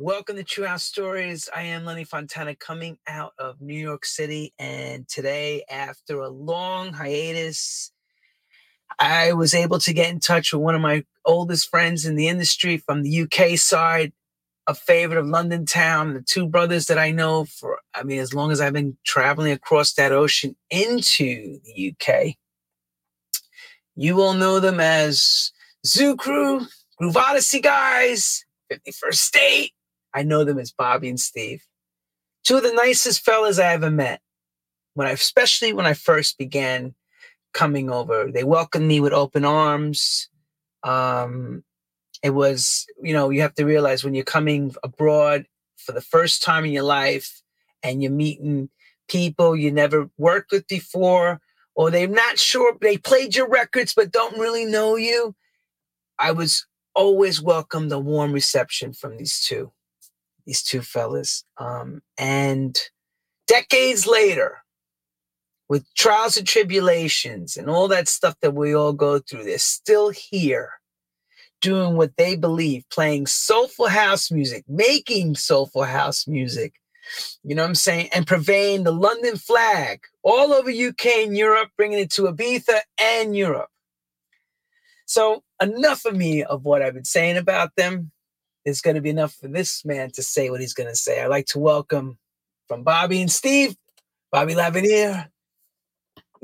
Welcome to True House Stories. I am Lenny Fontana coming out of New York City. And today, after a long hiatus, I was able to get in touch with one of my oldest friends in the industry from the UK side, a favorite of London town, the two brothers that I know for, I mean, as long as I've been traveling across that ocean into the UK. You all know them as Zoo Crew, Groove Odyssey guys, 51st State. I know them as Bobby and Steve. Two of the nicest fellas I ever met. When I, especially when I first began coming over, they welcomed me with open arms. Um, it was, you know, you have to realize when you're coming abroad for the first time in your life and you're meeting people you never worked with before, or they're not sure, they played your records but don't really know you. I was always welcomed a warm reception from these two, these two fellas. Um, and decades later, with trials and tribulations and all that stuff that we all go through, they're still here doing what they believe, playing soulful house music, making soulful house music. You know what I'm saying? And purveying the London flag all over UK and Europe, bringing it to Ibiza and Europe. So, enough of me of what I've been saying about them. It's going to be enough for this man to say what he's going to say. I'd like to welcome from Bobby and Steve, Bobby Lavanier,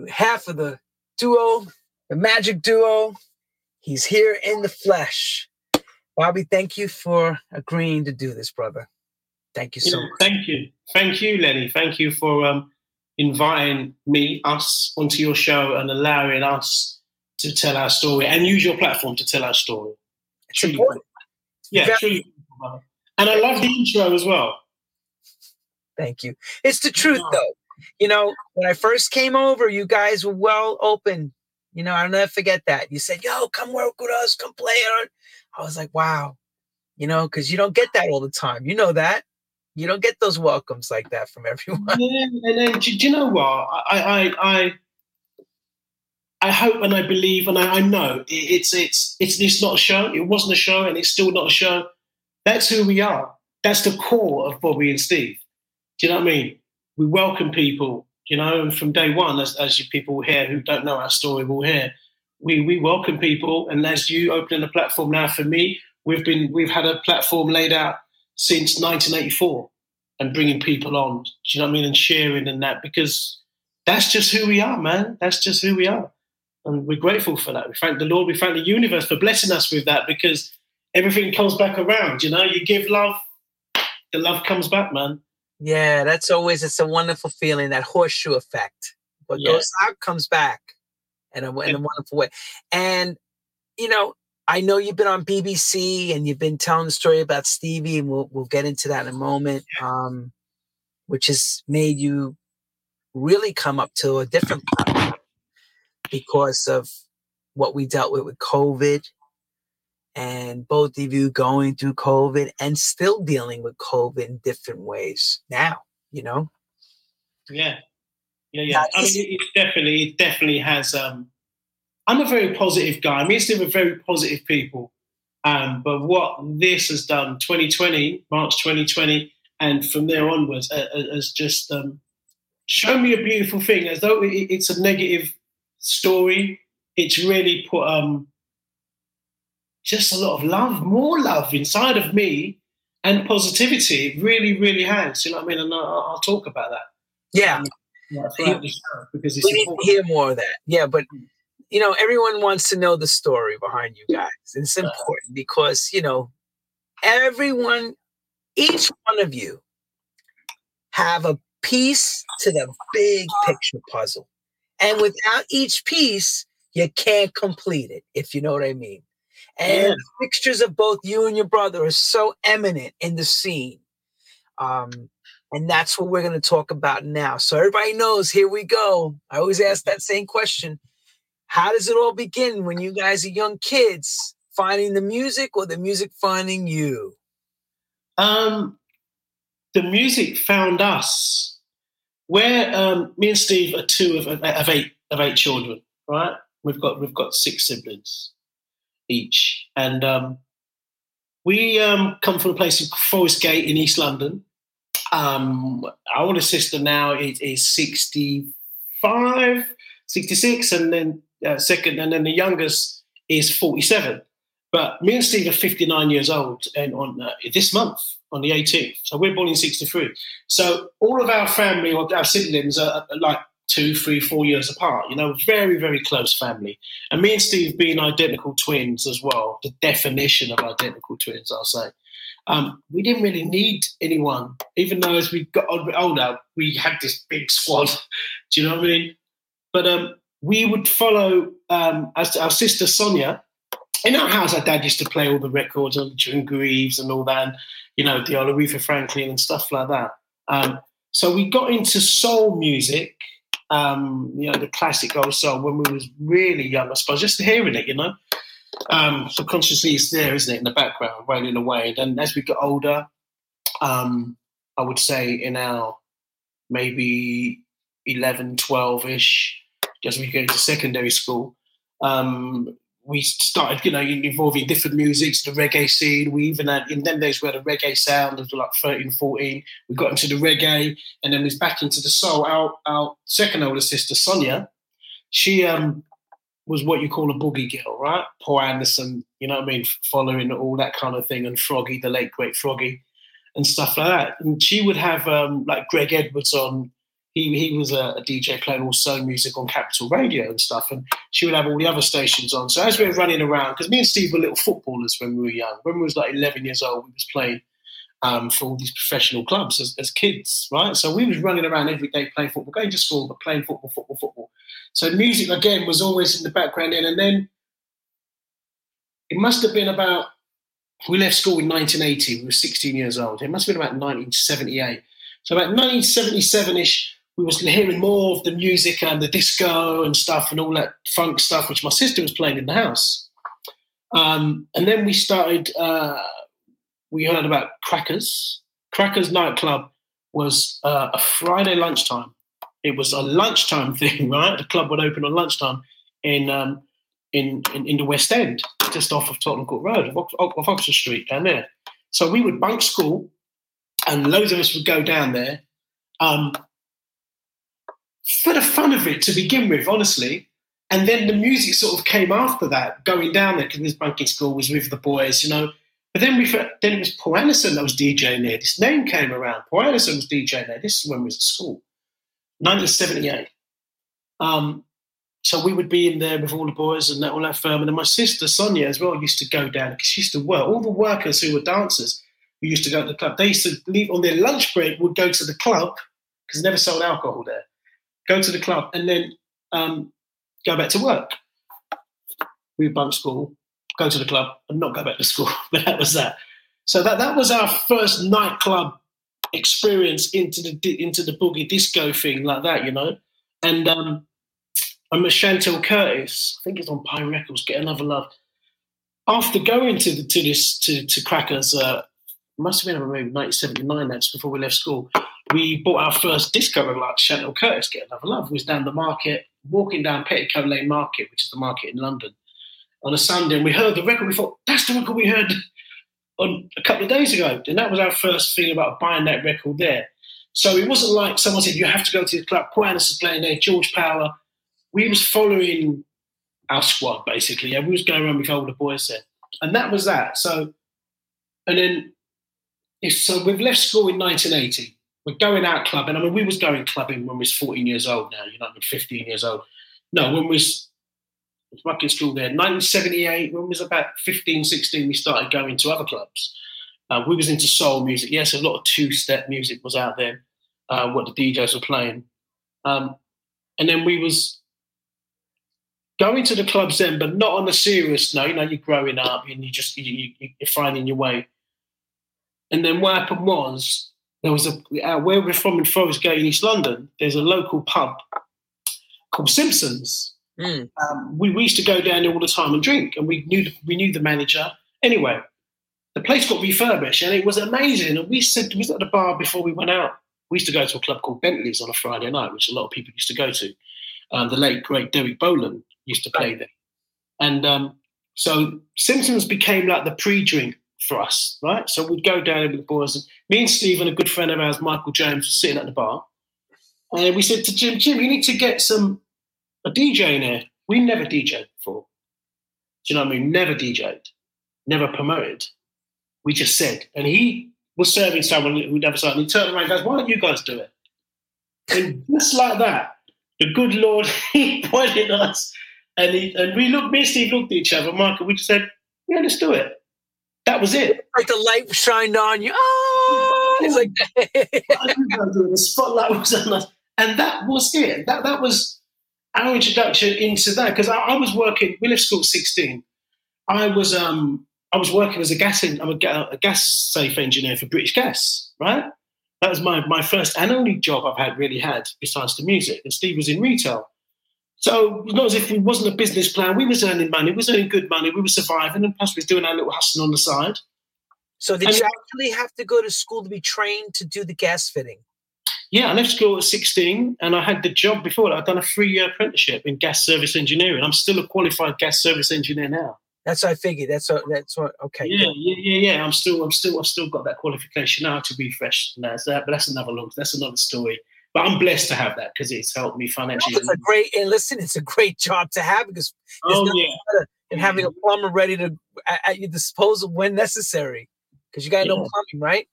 half of the duo, the magic duo. He's here in the flesh. Bobby, thank you for agreeing to do this, brother. Thank you so Yeah, much. Thank you. Thank you, Lenny. Thank you for um, inviting me, us, onto your show and allowing us to tell our story and use your platform to tell our story. It's Truly important. Yeah, Very- truly. And I love the intro as well. Thank you. It's the truth, though. You know, when I first came over, you guys were well open. You know, I'll never forget that. You said, yo, come work with us, come play it. I was like, wow. You know, because you don't get that all the time. You know that. You don't get those welcomes like that from everyone. Yeah, and then do, do you know what? I, I, I, I hope and I believe and I, I know it, it's it's it's it's not a show. It wasn't a show, and it's still not a show. That's who we are. That's the core of Bobby and Steve. Do you know what I mean? We welcome people, you know, and from day one, as as you people here who don't know our story will hear, we we welcome people. And as you opening a platform now for me, we've been we've had a platform laid out since 1984 and bringing people on. Do you know what I mean? And sharing and that because that's just who we are, man. That's just who we are. And we're grateful for that. We thank the Lord, we thank the universe for blessing us with that because everything comes back around. You know, you give love, the love comes back, man. Yeah, that's always it's a wonderful feeling, that horseshoe effect. What Yeah. goes out comes back in a, in a wonderful way. And you know, I know you've been on BBC and you've been telling the story about Stevie, and we'll we'll get into that in a moment. Um, which has made you really come up to a different level because of what we dealt with with COVID and both of you going through COVID and still dealing with COVID in different ways now, you know? Yeah. Yeah, yeah. I mean, it, it definitely, it definitely has. Um, I'm a very positive guy. I mean, still with very positive people. Um, but what this has done, 2020, March 2020, and from there onwards, uh, uh, has just um, shown me a beautiful thing. As though it, it's a negative story, it's really put um, just a lot of love, more love inside of me and positivity. It really, really has. You know what I mean? And I'll, I'll talk about that Yeah. the show because it's we need to important. hear more of that. Yeah, but you know, everyone wants to know the story behind you guys. It's important because you know, everyone, each one of you, have a piece to the big picture puzzle, and without each piece, you can't complete it. If you know what I mean. And Yeah. the pictures of both you and your brother are so eminent in the scene. Um, and that's what we're going to talk about now. So everybody knows, here we go. I always ask that same question. How does it all begin when you guys are young kids finding the music or the music finding you? Um, the music found us. Where um, me and Steve are two of, of eight of eight children, right? We've got we've got six siblings each, and um, we um, come from a place in Forest Gate in East London. Um, our older sister now is, is 65, 66, and then uh, second, and then the youngest is 47. But me and Steve are 59 years old, and on uh, this month, on the 18th. So we're born in 63. So all of our family, or our siblings, are, like two, three, four years apart. You know, very, very close family. And me and Steve being identical twins as well, the definition of identical twins, I'll say. Um, we didn't really need anyone, even though as we got older, we had this big squad. Do you know what I mean? But um, we would follow um, as our sister Sonia. In our house, our dad used to play all the records on June Greaves and all that, and, you know, the Aretha Franklin and stuff like that. Um, so we got into soul music um, you know, the classic old soul when we was really young, I suppose, just hearing it, you know. Um, subconsciously it's there, isn't it, in the background, rolling away. And as we got older, um, I would say in our maybe 11, 12 ish, as we go into secondary school, um, we started, you know, involving different musics, the reggae scene. We even had, in them days, we had a reggae sound of like 13, 14. We got into the reggae and then we was back into the soul. Our, our second older sister, Sonia, she um, was what you call a boogie girl, right? Paul Anderson, you know what I mean? Following all that kind of thing and Froggy, the late great Froggy and stuff like that. And she would have um, like Greg Edwards on he he was a, a, DJ playing all soul music on Capital Radio and stuff, and she would have all the other stations on. So as we were running around, because me and Steve were little footballers when we were young. When we was like 11 years old, we was playing um, for all these professional clubs as, as, kids, right? So we was running around every day playing football, going to school, but playing football, football, football. So music again was always in the background, then, and then it must have been about. We left school in 1980. We were 16 years old. It must have been about 1978. So about 1977ish we was hearing more of the music and the disco and stuff and all that funk stuff, which my sister was playing in the house. Um, and then we started, uh, we heard about Crackers. Crackers nightclub was uh, a Friday lunchtime. It was a lunchtime thing, right? The club would open on lunchtime in um, in, in, in the West End, just off of Tottenham Court Road, off, Oxford Street, down there. So we would bunk school, and loads of us would go down there. Um, for the fun of it to begin with, honestly. And then the music sort of came after that, going down there because this banking school was with the boys, you know. But then we then it was Paul Anderson that was DJing there. This name came around. Paul Anderson was DJing there. This is when we was at school, 1978. Um, so we would be in there with all the boys and all that firm. And then my sister Sonia as well used to go down because she used to work. All the workers who were dancers who used to go to the club, they used to leave on their lunch break, would go to the club because they never sold alcohol there go to the club, and then um, go back to work. We bunk school, go to the club, and not go back to school. but that was that. So that that was our first nightclub experience into the into the boogie disco thing like that, you know. And um, I'm with Chantal Curtis. I think it's on Pine Records. Get another love. After going to the, to this to to Crackers, uh, must have been maybe 1979. That's before we left school we bought our first disco record like Chantal Curtis, Get Another Love, was down the market, walking down Petticoat Lane Market, which is the market in London, on a Sunday, and we heard the record. We thought, that's the record we heard on a couple of days ago. And that was our first thing about buying that record there. So it wasn't like someone said, you have to go to the club. Paul Anderson playing there, George Power. We was following our squad, basically. Yeah, we was going around with older boys there. And that was that. So, and then, so we've left school in 1980 we're going out clubbing. I mean, we was going clubbing when we was 14 years old now, you know, I mean, 15 years old. No, when we was fucking school there, 1978, when we was about 15, 16, we started going to other clubs. Uh, we was into soul music. Yes, a lot of two-step music was out there, uh, what the DJs were playing. Um, and then we was going to the clubs then, but not on a serious note. You know, you're growing up and you just you, you, you're finding your way. And then what happened was there was a uh, where we're from in Forest Gate in East London. There's a local pub called Simpsons. Mm. Um, we, we used to go down there all the time and drink, and we knew the, we knew the manager. Anyway, the place got refurbished, and it was amazing. And we said we was at the bar before we went out. We used to go to a club called Bentley's on a Friday night, which a lot of people used to go to. Um, the late great Derek Boland used to play there, and um, so Simpsons became like the pre-drink for us, right? So we'd go down with the boys. And me and Steve and a good friend of ours, Michael James, were sitting at the bar. And we said to Jim, Jim, you need to get some a DJ in here. We never DJed before. Do you know what I mean? Never DJed, never promoted. We just said. And he was serving someone who never it. And he turned around and goes, Why don't you guys do it? And just like that, the good Lord, he pointed us. And, he, and we looked, me and Steve looked at each other, Michael, we just said, Yeah, let's do it. That was it. Like the light shined on you. Oh, it's like the spotlight was on us. And that was it. That that was our introduction into that. Because I, I, was working, we left school at 16. I was um I was working as a gas I'm a, a gas safe engineer for British Gas, right? That was my my first and only job I've had really had besides the music. And Steve was in retail. So it was not as if it wasn't a business plan. We was earning money. We was earning good money. We were surviving, and plus we was doing our little hustling on the side. So did and, you actually have to go to school to be trained to do the gas fitting? Yeah, I left school at 16 and I had the job before that. I'd done a three year apprenticeship in gas service engineering. I'm still a qualified gas service engineer now. That's what I figured. That's what, that's what, okay. Yeah, yeah, yeah, yeah. I'm still, I'm still, I've still got that qualification now to refresh. That's that, but that's another look. That's another story. But I'm blessed to have that because it's helped me financially. It's a great and listen, it's a great job to have because oh yeah, and having a plumber ready to at, at your disposal when necessary because you got yeah. no plumbing, right?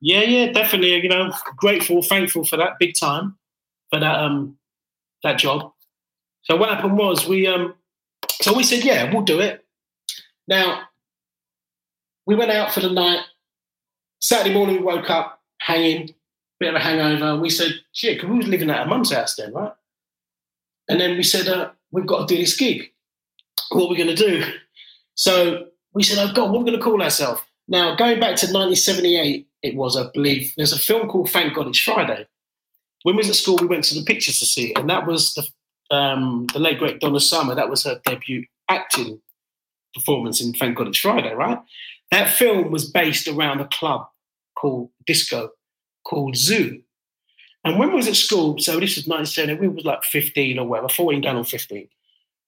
Yeah, yeah, definitely. You know, grateful, thankful for that big time for that um that job. So what happened was we um so we said yeah we'll do it. Now we went out for the night. Saturday morning we woke up hanging bit of a hangover. We said, shit, because we was living at a mum's house then, right? And then we said, uh, we've got to do this gig. What are we going to do? So we said, oh God, what are we going to call ourselves? Now, going back to 1978, it was, I believe, there's a film called Thank God It's Friday. When we was at school, we went to the pictures to see it, and that was the, um, the late, great Donna Summer. That was her debut acting performance in Thank God It's Friday, right? That film was based around a club called Disco called Zoo. And when we was at school, so this was 1970, we was like 15 or whatever, 14 going on 15.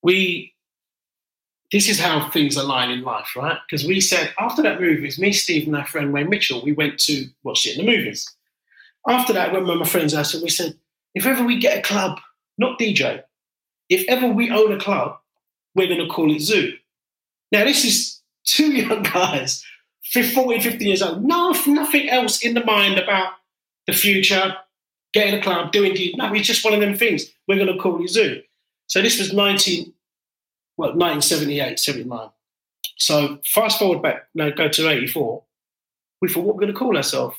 We, this is how things align in life, right? Because we said, after that movie, me, Steve, and our friend Wayne Mitchell, we went to watch it in the movies. After that, when my friends asked, we said, if ever we get a club, not DJ, if ever we own a club, we're going to call it Zoo. Now, this is two young guys, 14, 15 years old, no, nothing else in the mind about the future, getting a club, doing the, no, it's just one of them things. We're going to call you Zoo. So this was 19, well, 1978, 79. So fast forward back, no, go to 84. We thought, what we're going to call ourselves?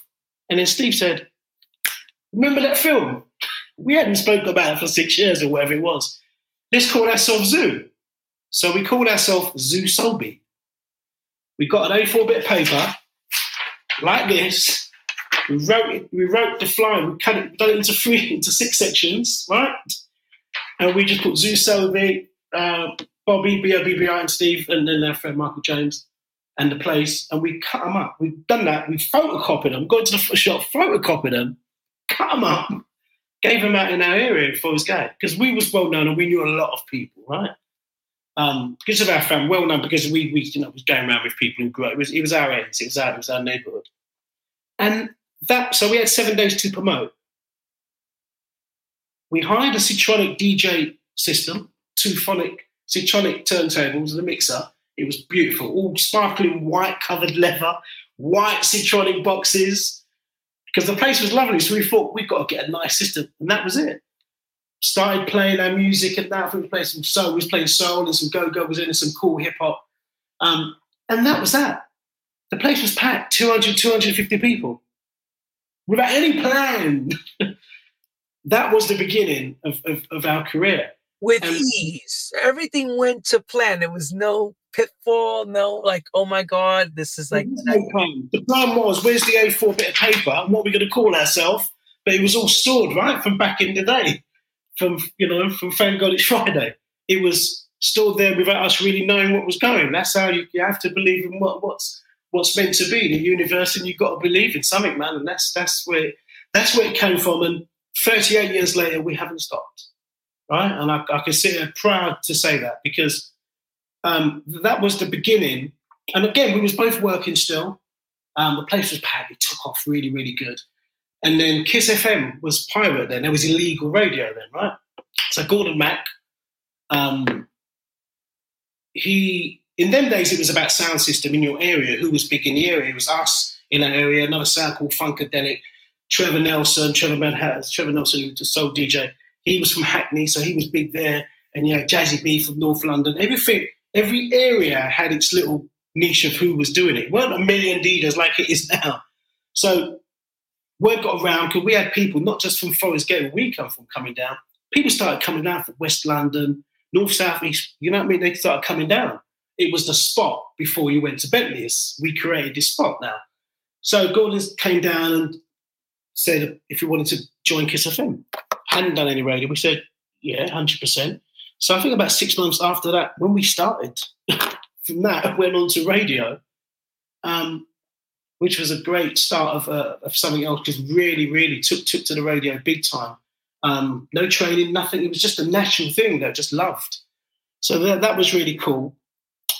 And then Steve said, remember that film? We hadn't spoken about it for six years or whatever it was. Let's call ourselves Zoo. So we called ourselves Zoo Solby. We got an A4 bit of paper like this, we wrote it, we wrote the fly, we cut it, done it into three, into six sections, right? And we just put Zeus Selby, uh, Bobby, B-O-B-B-I, and Steve, and then their friend Michael James, and the place, and we cut them up. We've done that. We photocopied them, got to the shop, photocopied them, cut them up, gave them out in our area for his guy because we was well known and we knew a lot of people, right? Um, because of our family, well known because we, we you know was going around with people who grew up. It was, it was our ends, it was our it was our neighbourhood, and that so we had seven days to promote. We hired a Citronic DJ system, two phonic Citronic turntables and a mixer. It was beautiful, all sparkling white covered leather, white Citronic boxes, because the place was lovely. So we thought we've got to get a nice system, and that was it. Started playing our music and that. We played some soul. We was playing soul and some go go was in and some cool hip hop, um, and that was that. The place was packed, 200, 250 people without any plan. that was the beginning of, of, of our career. With and, ease. Everything went to plan. There was no pitfall, no like, oh my God, this is like. No plan. The plan was, where's the A4 bit of paper and what are we going to call ourselves? But it was all stored, right, from back in the day, from, you know, from Thank God It's Friday. It was stored there without us really knowing what was going. That's how you, you have to believe in what, what's what's meant to be in the universe, and you've got to believe in something, man. And that's that's where that's where it came from. And 38 years later, we haven't stopped, right? And I, I can sit proud to say that because um, that was the beginning and again, we was both working still. Um, the place was packed. It took off really, really good. And then Kiss FM was pirate then. There was illegal radio then, right? So Gordon Mac, um, he in them days it was about sound system in your area. Who was big in the area? It was us in that area. Another sound called Funkadelic. Trevor Nelson, Trevor Manhattan, uh, Trevor Nelson, who was a soul DJ. He was from Hackney, so he was big there. And you yeah, Jazzy B from North London. Everything, every area had its little niche of who was doing it. it weren't a million DJs like it is now. So word got around because we had people not just from Forest Gate where we come from coming down. People started coming down from West London, North, South, East. You know what I mean? They started coming down. It was the spot before you went to Bentley's. We created this spot now. So Gordon came down and said if you wanted to join Kiss FM. Hadn't done any radio. We said, yeah, 100%. So I think about six months after that, when we started, from that went on to radio, um, which was a great start of, uh, of something else because really, really took took to the radio big time. Um, no training, nothing. It was just a natural thing that I just loved. So that, that was really cool.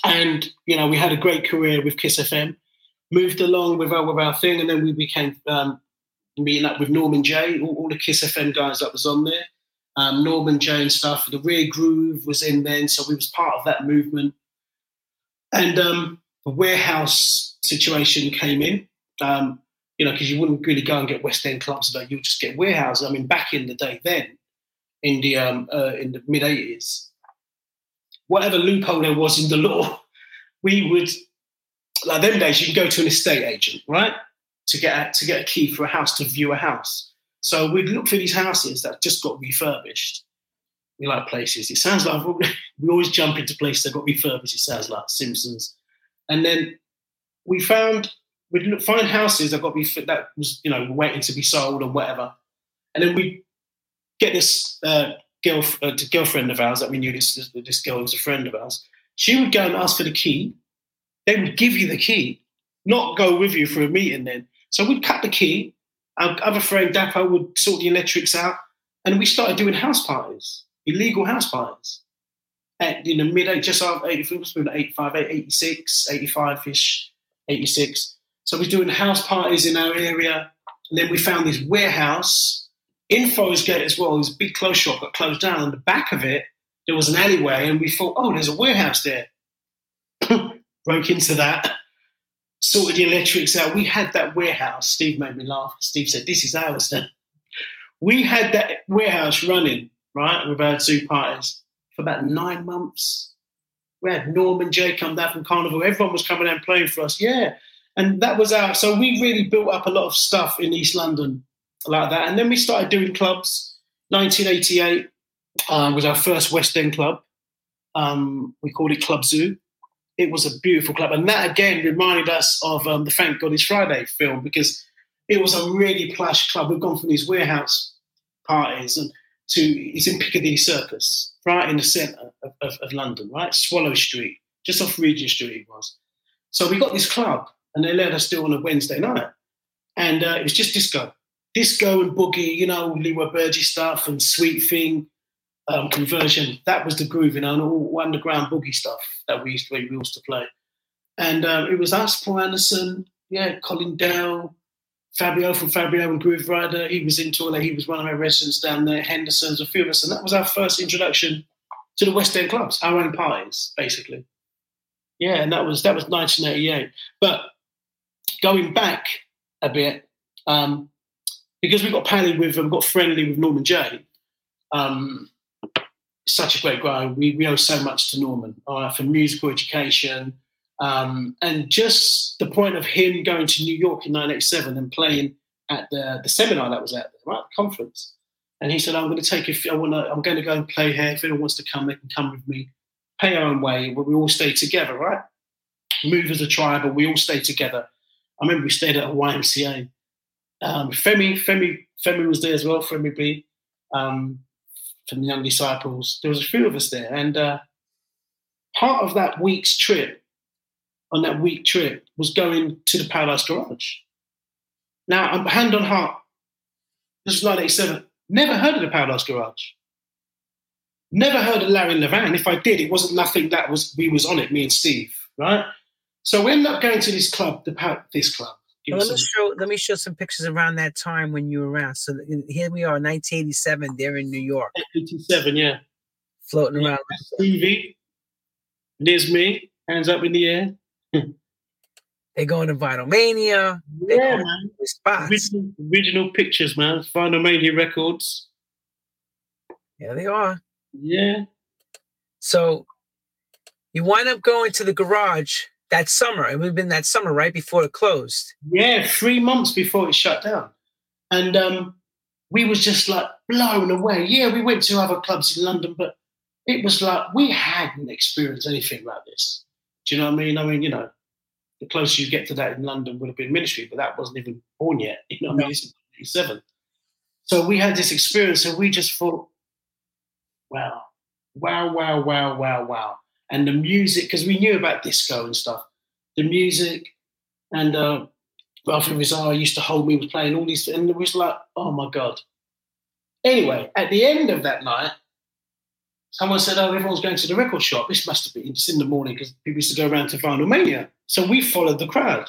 And you know, we had a great career with Kiss FM. Moved along with our with our thing, and then we became um, meeting up with Norman Jay, all, all, the Kiss FM guys that was on there. Um, Norman Jay and stuff. The Rare Groove was in then, so we was part of that movement. And um, the warehouse situation came in, um, you know, because you wouldn't really go and get West End clubs, but you'd just get warehouses. I mean, back in the day then, in the um, uh, in the mid '80s, whatever loophole there was in the law, we would like them days. You can go to an estate agent, right, to get a, to get a key for a house to view a house. So we'd look for these houses that just got refurbished, we like places. It sounds like we always jump into places that got refurbished. It sounds like Simpsons, and then we found we'd find houses that got be that was you know waiting to be sold or whatever, and then we get this uh, uh, girlfriend of ours that we knew this, this girl was a friend of ours. She would go and ask for the key. They would give you the key, not go with you for a meeting. Then so we'd cut the key. Our other friend Dapo would sort the electrics out, and we started doing house parties illegal house parties. At, in the mid, just after 85, 86, 85 ish, 86. So we was doing house parties in our area. And then we found this warehouse in Forest Gate as well. This big clothes shop got closed down. On the back of it, there was an alleyway. And we thought, oh, there's a warehouse there. Broke into that, sorted the electrics out. We had that warehouse. Steve made me laugh. Steve said, this is ours then. We had that warehouse running right? We've had two parties for about nine months. We had Norman Jay come down from Carnival. Everyone was coming and playing for us. Yeah. And that was our, so we really built up a lot of stuff in East London like that. And then we started doing clubs. 1988 uh, was our first West End club. Um, we called it Club Zoo. It was a beautiful club. And that again reminded us of um, the Thank God It's Friday film because it was a really plush club. We've gone from these warehouse parties and to it's in Piccadilly Circus, right in the centre of, of, of, London, right? Swallow Street, just off Regent Street it was. So we got this club and they let us do on a Wednesday night. And uh, it was just disco. Disco and boogie, you know, Leroy Burgess stuff and Sweet Thing, um, conversion. That was the groove, you know, and all underground boogie stuff that we used to, we used to play. And um, it was us, Paul Anderson, yeah, Colin Dale, Fabio from Fabio and Grooverider, he was in Tournai. He was one of our residents down there. Henderson's, a few of us, and that was our first introduction to the West End clubs, our own parties, basically. Yeah, and that was that was 1988. But going back a bit, um, because we've got pally with and got friendly with Norman Jay, um, such a great guy. We, we owe so much to Norman uh, for musical education, um, and just the point of him going to New York in 1987 and playing at the, the seminar that was at the right, conference. And he said, I'm going to take you, I want to, I'm going to go and play here. If anyone wants to come, they can come with me. Pay our own way, but we all stay together, right? Move as a tribe, but we all stay together. I remember we stayed at a YMCA. Um, Femi, Femi, Femi was there as well, Femi B, um, from the Young Disciples. There was a few of us there. And uh, part of that week's trip on that week trip was going to the Paradise Garage. Now, hand on heart, this was 1987. Never heard of the Paradise Garage. Never heard of Larry Levan. If I did, it wasn't nothing that was we was on it, me and Steve, right? So we ended up going to this club, the this club. Well, let me show let me show some pictures around that time when you were around. So here we are, 1987. They're in New York. 87, yeah. Floating around. TV. There's me, hands up in the air. They're going to Vinyl Mania. Yeah, man. Spots. Original, original pictures, man. Vinyl Mania Records. Yeah, they are. Yeah. So you wind up going to the garage that summer. It would have been that summer, right before it closed. Yeah, three months before it shut down. And um, we was just like blown away. Yeah, we went to other clubs in London, but it was like we hadn't experienced anything like this. Do you know what I mean? I mean, you know, the closer you get to that in London would have been ministry, but that wasn't even born yet. You know what I mean? It's 87. So we had this experience and we just thought, wow, wow, wow, wow, wow, wow. And the music, because we knew about disco and stuff, the music and uh, Rafa Rizal used to hold me, was playing all these, and it was like, oh my God. Anyway, at the end of that night, someone said, oh, everyone's going to the record shop. This must have been just in the morning because people used to go around to Vinyl Mania. So we followed the crowd.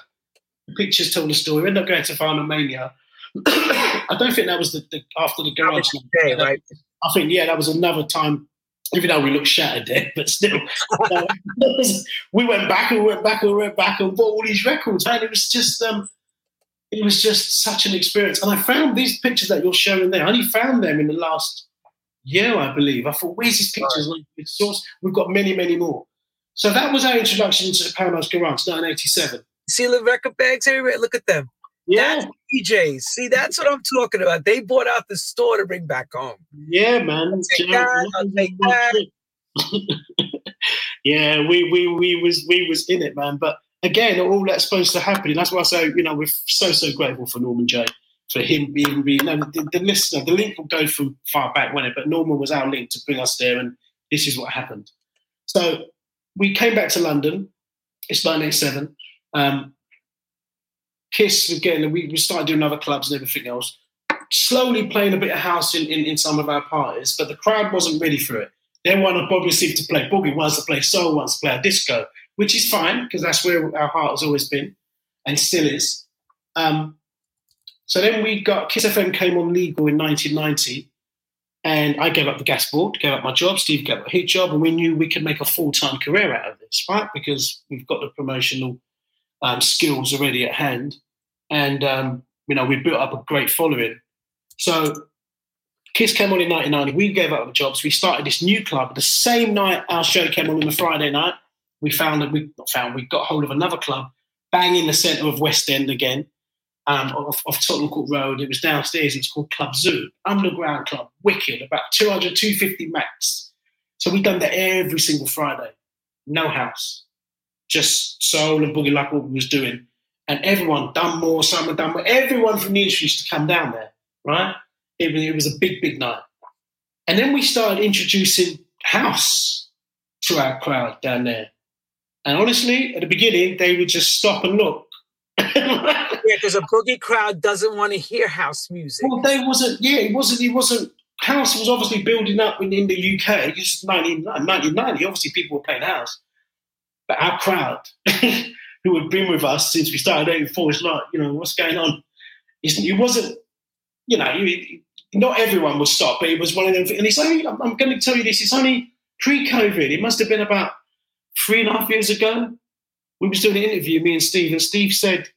The pictures told the story. We ended up going to Vinyl Mania. I don't think that was the, the after the garage. Day, right? I think, yeah, that was another time even though we looked shattered there, but still, uh, we went back and we went back and we went back and bought all these records, man. It was just, um, it was just such an experience. And I found these pictures that you're showing there. I only found them in the last year, I believe. I thought, where's these pictures? Right. Source. We've got many, many more. So that was our introduction to the Paradise Garage, 1987. See the record bags everywhere? Look at them. Yeah. DJs. See, that's what I'm talking about. They bought out the store to bring back home. Yeah, man. I'll take that, I'll take that. yeah, we we we was we was in it, man. But again, all that's supposed to happen. And that's why I say, you know, we're so so grateful for Norman Jay For him being, being know, the, the listener, the link will go from far back when it, but Norman was our link to bring us there, and this is what happened. So we came back to London. It's 1987. Um, Kiss again, we, we started doing other clubs and everything else. Slowly playing a bit of house in, in, in some of our parties, but the crowd wasn't ready for it. They wanted Bob Steve to play boogie, wants to play soul, wants to play disco, which is fine because that's where our heart has always been and still is. Um, so then we got Kiss FM came on legal in 1990, and I gave up the gas board, gave up my job. Steve gave up his job, and we knew we could make a full time career out of this, right? Because we've got the promotional um, skills already at hand, and um, you know we built up a great following. So Kiss came on in 1990. We gave up the jobs. We started this new club. The same night our show came on on the Friday night, we found that we not found we got hold of another club, bang in the centre of West End again, um, off, off Tottenham Court Road. It was downstairs. It's called Club Zoo, underground club, wicked, about 200, 250 max. So we done that every single Friday. No house just soul and boogie like what we was doing. And everyone, Dunmore, Simon Dunmore, everyone from the industry used to come down there, right? It, it was a big, big night. And then we started introducing house to our crowd down there. And honestly, at the beginning, they would just stop and look. yeah, because a boogie crowd doesn't want to hear house music. Well, they wasn't. Yeah, it wasn't. It wasn't. House was obviously building up in, in the UK. It's 1990. Obviously, people were playing house. But our crowd, who had been with us since we started 84, is like, you know, what's going on? it wasn't, you know, not everyone was stopped, but it was one of them. And it's only, I'm, going to tell you this, it's only pre COVID. It must have been about three and a half years ago. We was doing an interview, me and Steve, and Steve said,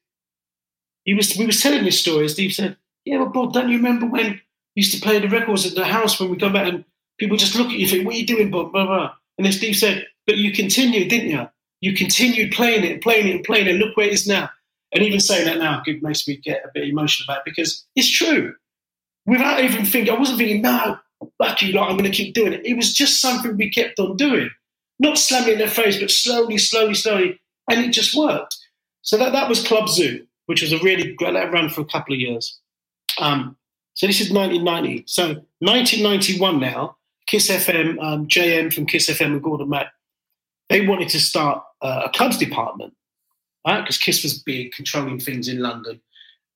he was, we was telling this story, Steve said, yeah, but Bob, don't you remember when you used to play the records at the house when we come back and people just look at you and think, what are you doing, Bob? Blah, blah. And then Steve said, but you continued, didn't you? You continued playing it, and playing it, and playing it. and Look where it is now. And even saying that now it makes me get a bit emotional about it because it's true. Without even thinking, I wasn't thinking, no, fuck you, like, I'm going to keep doing it. It was just something we kept on doing. Not slamming in their face, but slowly, slowly, slowly. And it just worked. So that, that was Club Zoo, which was a really great, that ran for a couple of years. Um, so this is 1990. So 1991 now, Kiss FM, um, JM from Kiss FM and Gordon Mac they wanted to start uh, a clubs department, right? Because Kiss was big, controlling things in London.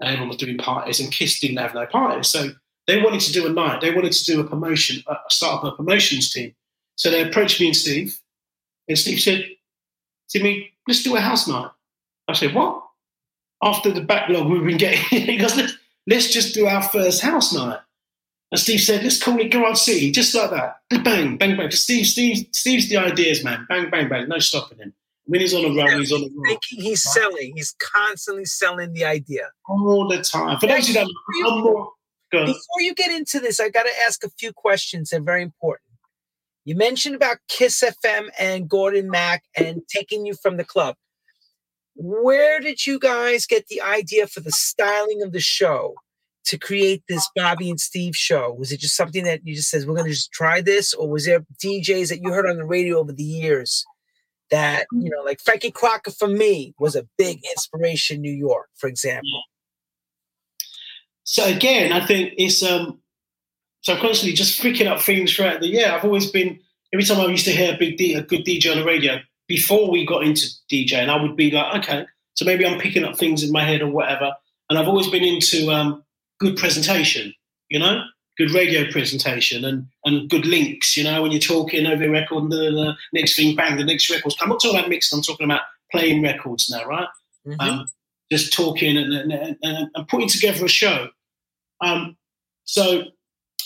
And everyone was doing parties, and Kiss didn't have no parties. So they wanted to do a night. They wanted to do a promotion, uh, start up a promotions team. So they approached me and Steve, and Steve said, "Timmy, let's do a house night. I said, what? After the backlog we've been getting, he goes, let's, let's just do our first house night. And Steve said, let's call it Garage City, just like that. Bang, bang, bang. Steve, Steve, Steve's the ideas, man. Bang, bang, bang. No stopping him. When he's on a roll, he's on a roll. He's selling. He's constantly selling the idea. All the time. For those who don't know, more, Before you get into this, I got to ask a few questions. They're very important. You mentioned about Kiss FM and Gordon Mac and taking you from the club. Where did you guys get the idea for the styling of the show to create this Bobby and Steve show? Was it just something that you just says we're going to just try this, or was there DJs that you heard on the radio over the years that you know, like Frankie Crocker for me was a big inspiration. New York, for example. So again, I think it's um, so I'm constantly just picking up things throughout the year. I've always been every time I used to hear a big D, a good DJ on the radio before we got into DJ, and I would be like, okay, so maybe I'm picking up things in my head or whatever. And I've always been into um, good presentation, you know, good radio presentation and and good links. You know, when you're talking over a record, and the, the next thing, bang, the next record's. I'm not talking about mixing. I'm talking about playing records now, right? Mm-hmm. Um, just talking and, and, and, and, putting together a show. Um, so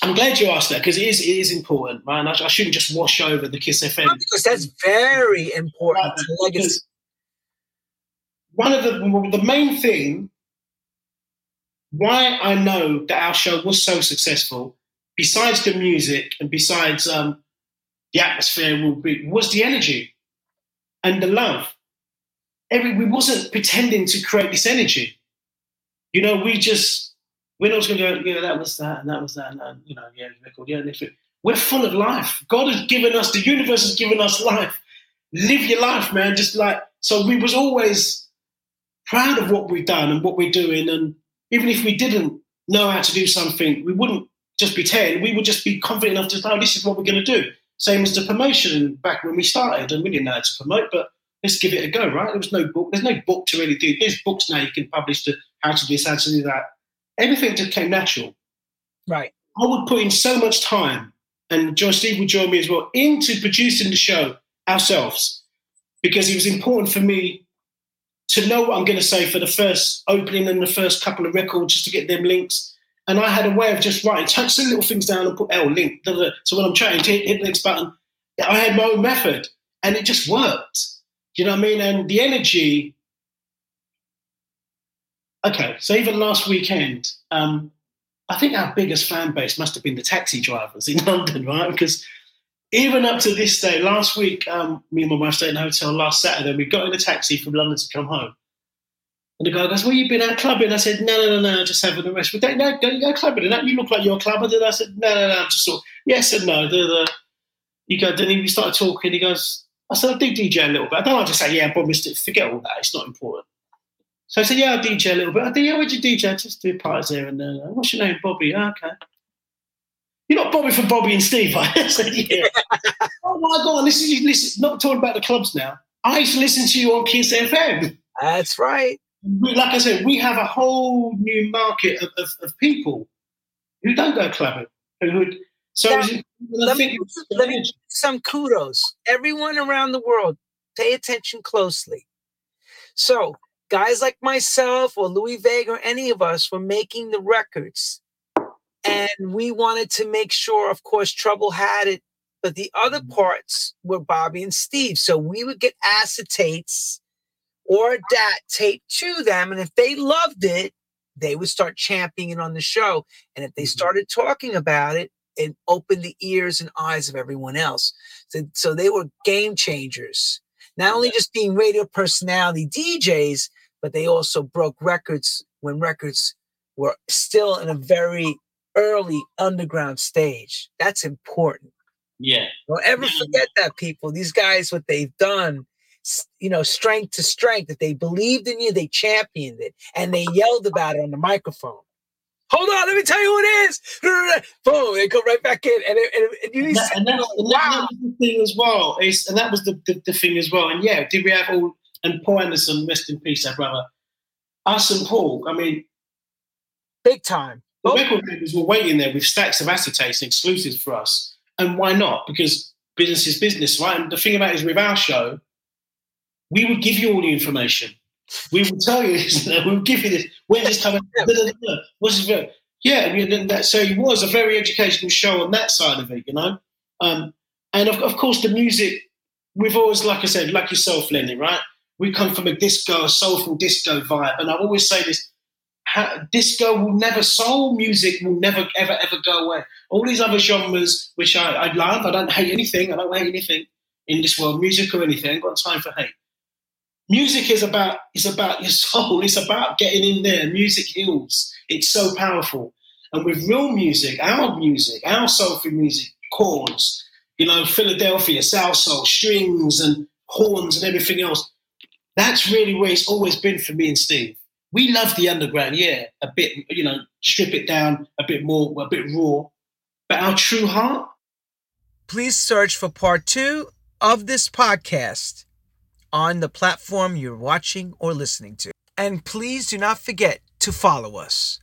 I'm glad you asked that because it is it is important, man. I, I, shouldn't just wash over the Kiss FM because that's very important right, One of the the main thing why I know that our show was so successful, besides the music and besides um, the atmosphere, was the energy and the love. Every we wasn't pretending to create this energy. You know, we just we're not going to go. Yeah, that was that, and that was that, and that, you know, yeah, record, yeah. We're full of life. God has given us the universe has given us life. Live your life, man. Just like so, we was always proud of what we've done and what we're doing, and even if we didn't know how to do something, we wouldn't just pretend. We would just be confident enough to say, oh, this is what we're going to do. Same as the promotion back when we started, and we didn't know how to promote, but let's give it a go, right? There was no book. There's no book to really do. There's books now you can publish to how to do this, how to do that. Everything just came natural. Right. I would put in so much time, and John Steve would join me as well, into producing the show ourselves because it was important for me to know what I'm going to say for the first opening and the first couple of records just to get them links. And I had a way of just writing, touch the little things down and put L link. So when I'm to hit, hit the next button, I had my own method and it just worked. You know what I mean? And the energy. Okay, so even last weekend, um, I think our biggest fan base must have been the taxi drivers in London, right? Because even up to this day, last week, um, me and my wife stayed in a hotel last Saturday. and We got in a taxi from London to come home. And the guy goes, Well, you've been out clubbing? I said, No, no, no, no, just having a rest. We don't know, go, go clubbing. And you look like you're a clubber. Then I said, No, no, no, I'm just sort of, yes and no. The, you go, then he started talking. He goes, I said, I do DJ a little bit. I don't like to say, Yeah, Bob Mr. Forget all that. It's not important. So I said, Yeah, I DJ a little bit. I said, Yeah, where'd you DJ? Just do parties here and there. What's your name? Bobby. Oh, okay. You're not Bobby from Bobby and Steve, I said, yeah. oh my God, listen, you listen, not talking about the clubs now. I used to listen to you on Kiss FM. That's right. Like I said, we have a whole new market of, of, of people who don't go clubbing. Who would, so now, let, me, let me some kudos. Everyone around the world, pay attention closely. So, guys like myself or Louie Vega or any of us were making the records and we wanted to make sure, of course, Trouble had it, but the other mm-hmm. parts were Bobby and Steve. So we would get acetates or DAT tape to them. And if they loved it, they would start championing it on the show. And if they mm-hmm. started talking about it, it opened the ears and eyes of everyone else. So, so they were game changers. Not only just being radio personality DJs, but they also broke records when records were still in a very early underground stage. That's important. Yeah. Don't ever forget that, people. These guys, what they've done, you know, strength to strength, that they believed in you, they championed it, and they yelled about it on the microphone. Hold on, let me tell you who it is. Boom, they go right back in, and, it, and, and that, and, that's, and wow. that, was the thing as well. It's, and that was the, the, the, thing as well. And yeah, did we have all? And Paul Anderson, rest in peace, our brother. Us and Paul. I mean, big time. The record labels were waiting there with stacks of acetates and exclusives for us. And why not? Because business is business, right? And the thing about it is with our show, we would give you all the information. We would tell you, we would give you this. Where's this coming? What's this? Yeah, that, so it was a very educational show on that side of it, you know. Um, and of, of course, the music. We've always, like I said, like yourself, Lenny, right? We come from a disco, a soulful disco vibe, and I always say this: disco will never, soul music will never, ever, ever go away. All these other genres, which I, I love, I don't hate anything. I don't hate anything in this world, music or anything. I've got time for hate. Music is about is about your soul. It's about getting in there. Music heals. It's so powerful. And with real music, our music, our soulful music, chords, you know, Philadelphia, South Soul, strings and horns and everything else. That's really where it's always been for me and Steve. We love the underground, yeah, a bit, you know, strip it down a bit more, a bit raw. But our true heart. Please search for part two of this podcast on the platform you're watching or listening to. And please do not forget to follow us.